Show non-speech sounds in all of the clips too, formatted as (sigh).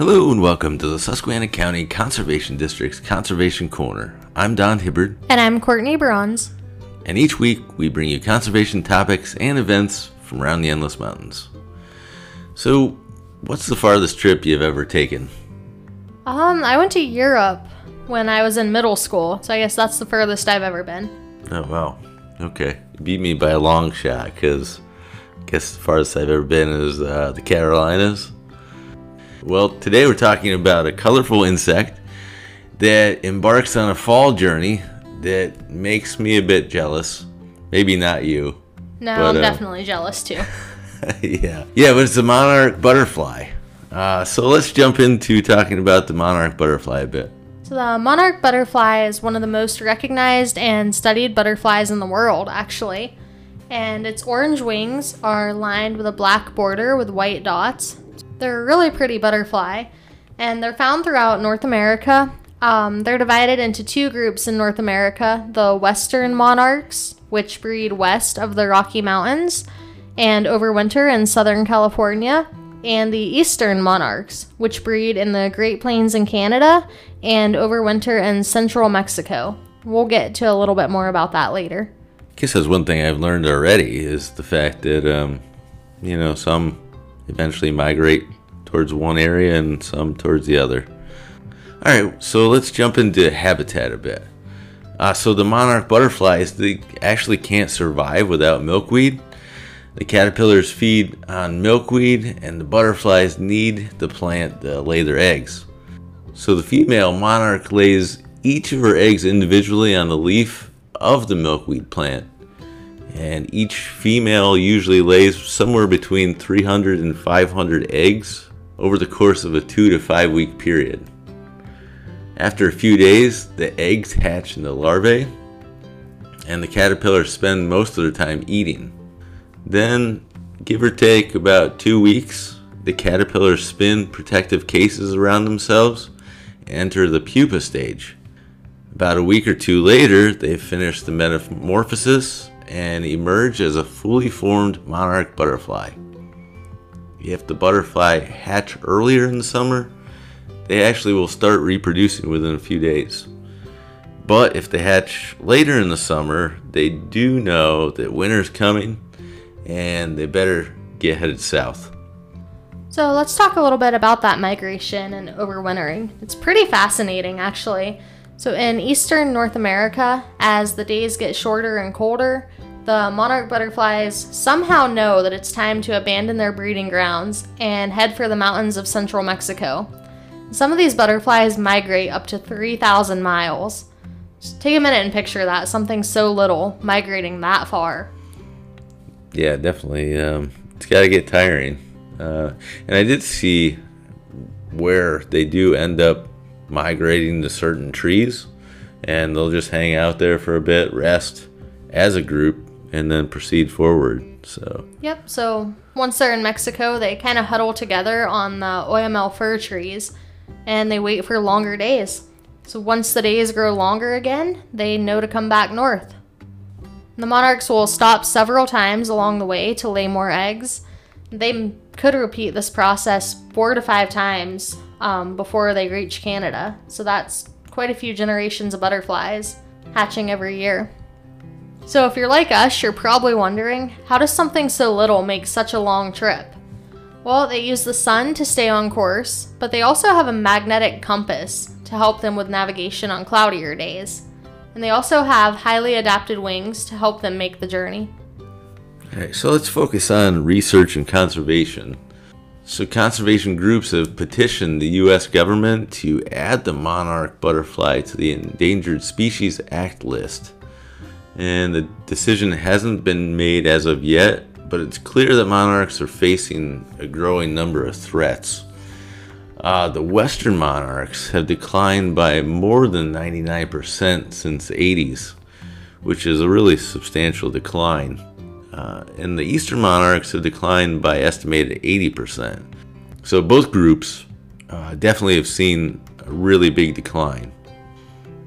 Hello and welcome to the Susquehanna County Conservation District's Conservation Corner. I'm Don Hibbard, And I'm Courtney Bronze. and each week we bring you conservation topics and events from around the Endless Mountains. So, what's the farthest trip you've ever taken? Um, I went to Europe when I was in middle school, so I guess that's the furthest I've ever been. Oh, wow. Okay. You beat me by a long shot because I guess the farthest I've ever been is uh, the Carolinas. Well, today we're talking about a colorful insect that embarks on a fall journey that makes me a bit jealous. Maybe not you. No, But, I'm uh, definitely jealous too. (laughs) yeah. Yeah, but it's the monarch butterfly. Uh, so let's jump into talking about the monarch butterfly a bit. So the monarch butterfly is one of the most recognized and studied butterflies in the world, actually. And its orange wings are lined with a black border with white dots. They're a really pretty butterfly, and they're found throughout North America. Um, they're divided into two groups in North America the western monarchs, which breed west of the Rocky Mountains and overwinter in Southern California, and the eastern monarchs, which breed in the Great Plains in Canada and overwinter in central Mexico. We'll get to a little bit more about that later. I guess that's one thing I've learned already is the fact that, um, you know, some eventually migrate towards one area and some towards the other. All right, so let's jump into habitat a bit. Uh, so the monarch butterflies, they actually can't survive without milkweed. The caterpillars feed on milkweed, and the butterflies need the plant to lay their eggs. So the female monarch lays each of her eggs individually on the leaf of the milkweed plant. And each female usually lays somewhere between 300 and 500 eggs over the course of a two to five week period. After a few days, the eggs hatch into larvae, and the caterpillars spend most of their time eating. Then, give or take about two weeks, the caterpillars spin protective cases around themselves and enter the pupa stage. About a week or two later, they finish the metamorphosis and emerge as a fully formed monarch butterfly. If the butterfly hatch earlier in the summer, they actually will start reproducing within a few days. But if they hatch later in the summer, they do know that winter's coming and they better get headed south. So let's talk a little bit about that migration and overwintering. It's pretty fascinating, actually. So in eastern North America, as the days get shorter and colder, the monarch butterflies somehow know that it's time to abandon their breeding grounds and head for the mountains of central Mexico. Some of these butterflies migrate up to 3,000 miles. Just take a minute and picture that something so little migrating that far. Yeah, definitely. Um, it's got to get tiring. Uh, and I did see where they do end up migrating to certain trees, and they'll just hang out there for a bit, rest as a group, and then proceed forward. So, Yep, so once they're in Mexico, they kind of huddle together on the oyamel fir trees and they wait for longer days. So once the days grow longer again, they know to come back north. The monarchs will stop several times along the way to lay more eggs. They could repeat this process four to five times um, before they reach Canada. So that's quite a few generations of butterflies hatching every year. So, if you're like us, you're probably wondering how does something so little make such a long trip? Well, they use the sun to stay on course, but they also have a magnetic compass to help them with navigation on cloudier days. And they also have highly adapted wings to help them make the journey. all right, so let's focus on research and conservation. So, conservation groups have petitioned the U.S. government to add the monarch butterfly to the Endangered Species Act list. And the decision hasn't been made as of yet, but it's clear that monarchs are facing a growing number of threats. Uh, the western monarchs have declined by more than 99% since the 80s, which is a really substantial decline. Uh, and the eastern monarchs have declined by estimated 80%. So both groups uh, definitely have seen a really big decline.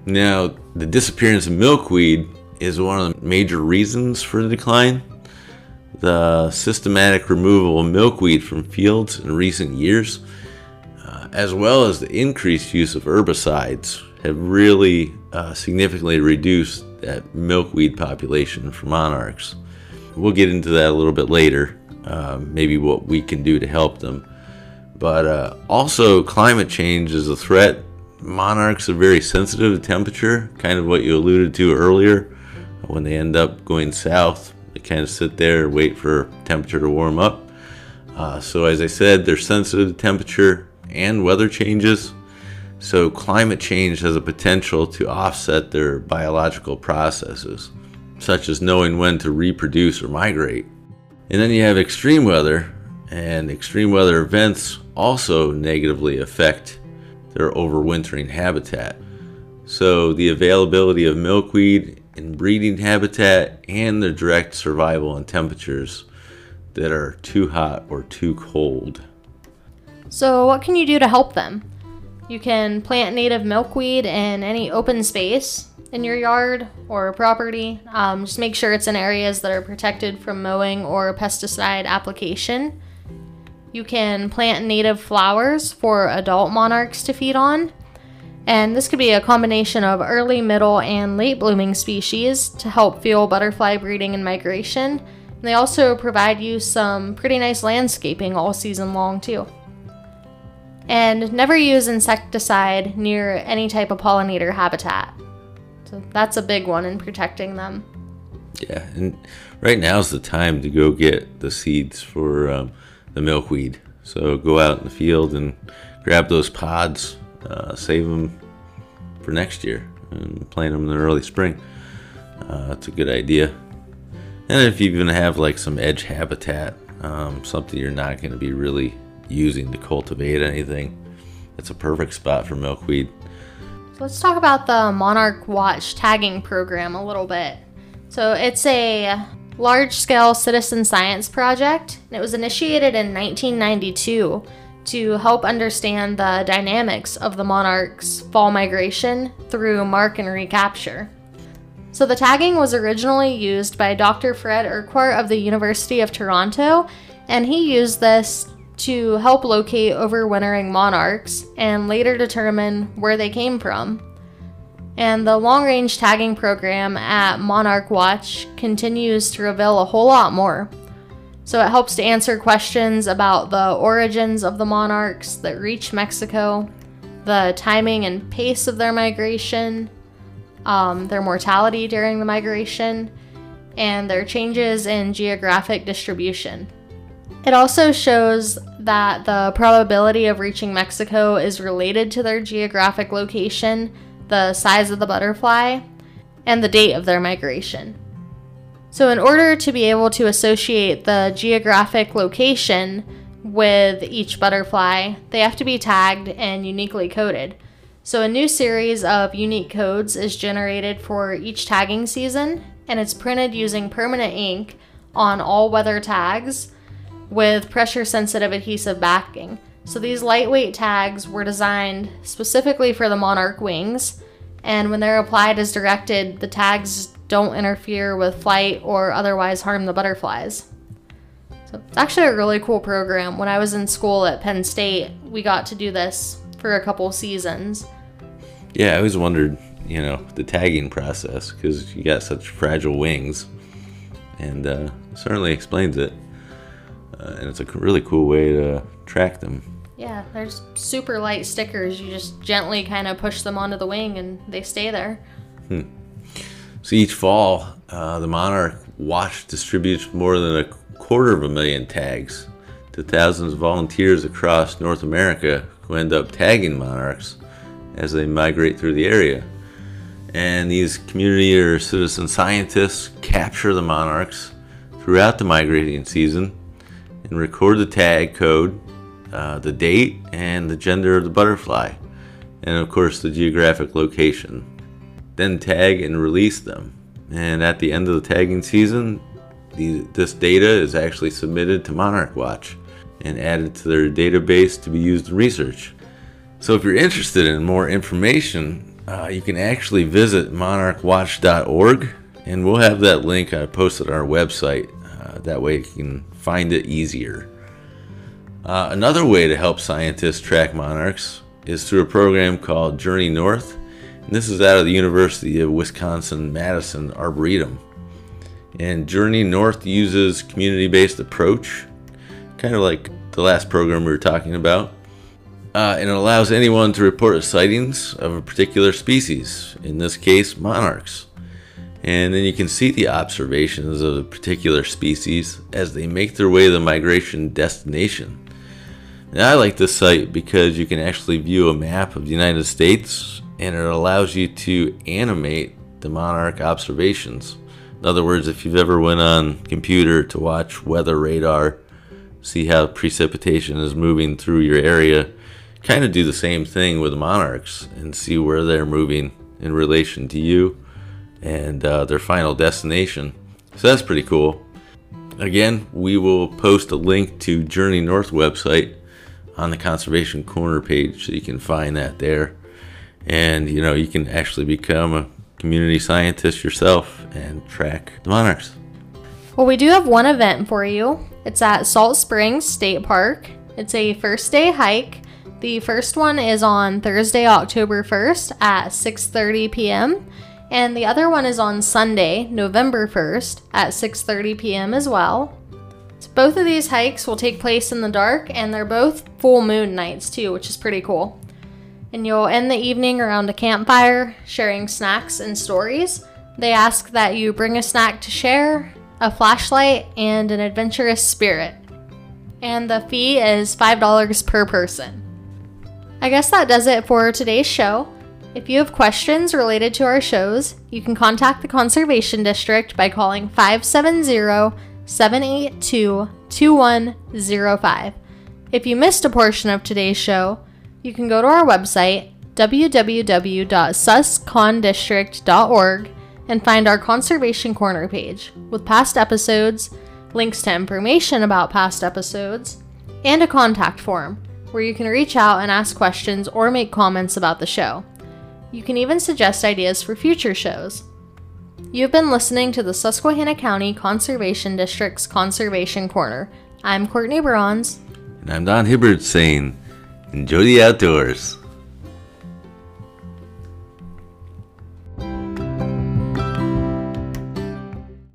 Now, the disappearance of milkweed is one of the major reasons for the decline. The systematic removal of milkweed from fields in recent years uh, as well as the increased use of herbicides, have really uh, significantly reduced that milkweed population for monarchs. We'll get into that a little bit later, uh, maybe what we can do to help them. But uh, also, climate change is a threat. Monarchs are very sensitive to temperature, kind of what you alluded to earlier. When they end up going south, they kind of sit there and wait for temperature to warm up. Uh, so, as I said, they're sensitive to temperature and weather changes. So, climate change has a potential to offset their biological processes, such as knowing when to reproduce or migrate. And then you have extreme weather, and extreme weather events also negatively affect their overwintering habitat. So, the availability of milkweed in breeding habitat and their direct survival in temperatures that are too hot or too cold. So, what can you do to help them? You can plant native milkweed in any open space in your yard or property. Um, just make sure it's in areas that are protected from mowing or pesticide application. You can plant native flowers for adult monarchs to feed on. And this could be a combination of early, middle, and late blooming species to help fuel butterfly breeding and migration. And they also provide you some pretty nice landscaping all season long, too. And never use insecticide near any type of pollinator habitat. So that's a big one in protecting them. Yeah, and right now is the time to go get the seeds for um, the milkweed. So go out in the field and grab those pods, uh, save them for next year, and plant them in the early spring. Uh, that's a good idea. And if you even have like some edge habitat, um, something you're not going to be really using to cultivate anything, it's a perfect spot for milkweed. Let's talk about the Monarch Watch tagging program a little bit. So it's a large scale citizen science project, and it was initiated in 1992 to help understand the dynamics of the monarch's fall migration through mark and recapture. So the tagging was originally used by Dr. Fred Urquhart of the University of Toronto, and he used this to help locate overwintering monarchs and later determine where they came from. And the long range tagging program at Monarch Watch continues to reveal a whole lot more. So it helps to answer questions about the origins of the monarchs that reach Mexico, the timing and pace of their migration, um, their mortality during the migration, and their changes in geographic distribution. It also shows that the probability of reaching Mexico is related to their geographic location, the size of the butterfly, and the date of their migration. So, in order to be able to associate the geographic location with each butterfly, they have to be tagged and uniquely coded. So, a new series of unique codes is generated for each tagging season, and it's printed using permanent ink on all weather tags with pressure sensitive adhesive backing. So these lightweight tags were designed specifically for the monarch wings, and when they're applied as directed, the tags don't interfere with flight or otherwise harm the butterflies. So it's actually a really cool program. When I was in school at Penn State, we got to do this for a couple seasons. Yeah, I always wondered, you know, the tagging process because you got such fragile wings, and uh, certainly explains it uh, and it's a really cool way to track them. Yeah, there's super light stickers. You just gently kind of push them onto the wing, and they stay there. Hmm. So each fall, uh, the Monarch Watch distributes more than a quarter of a million tags to thousands of volunteers across North America who end up tagging monarchs as they migrate through the area. And these community or citizen scientists capture the monarchs throughout the migrating season and record the tag code, uh, the date, and the gender of the butterfly, and of course the geographic location. Then tag and release them. And at the end of the tagging season, the, this data is actually submitted to Monarch Watch and added to their database to be used in research. So if you're interested in more information, uh, you can actually visit monarchwatch.org and we'll have that link I posted on our website. That way you can find it easier. Uh, another way to help scientists track monarchs is through a program called Journey North. And this is out of the University of Wisconsin Madison Arboretum. And Journey North uses community-based approach, kind of like the last program we were talking about. Uh, and it allows anyone to report sightings of a particular species, in this case, monarchs. And then you can see the observations of a particular species as they make their way to the migration destination. Now, I like this site because you can actually view a map of the United States and it allows you to animate the monarch observations. In other words, if you've ever went on computer to watch weather radar, see how precipitation is moving through your area, kind of do the same thing with monarchs and see where they're moving in relation to you and uh, their final destination. So that's pretty cool. Again, we will post a link to Journey North website on the Conservation Corner page so you can find that there. And you know, you can actually become a community scientist yourself and track the monarchs. Well, we do have one event for you. It's at Salt Springs State Park. It's a first day hike. The first one is on Thursday, October 1st at 6:30 p.m. and the other one is on Sunday, November 1st at 6:30 p.m. as well. So both of these hikes will take place in the dark and they're both full moon nights too, which is pretty cool. And you'll end the evening around a campfire, sharing snacks and stories. They ask that you bring a snack to share, a flashlight, and an adventurous spirit. And the fee is $5 per person. I guess that does it for today's show. If you have questions related to our shows, you can contact the Conservation District by calling 570 782 2105. If you missed a portion of today's show, you can go to our website, www.suscondistrict.org, and find our Conservation Corner page with past episodes, links to information about past episodes, and a contact form where you can reach out and ask questions or make comments about the show. You can even suggest ideas for future shows. You've been listening to the Susquehanna County Conservation District's Conservation Corner. I'm Courtney Bronze. And I'm Don Hibbert saying, enjoy the outdoors.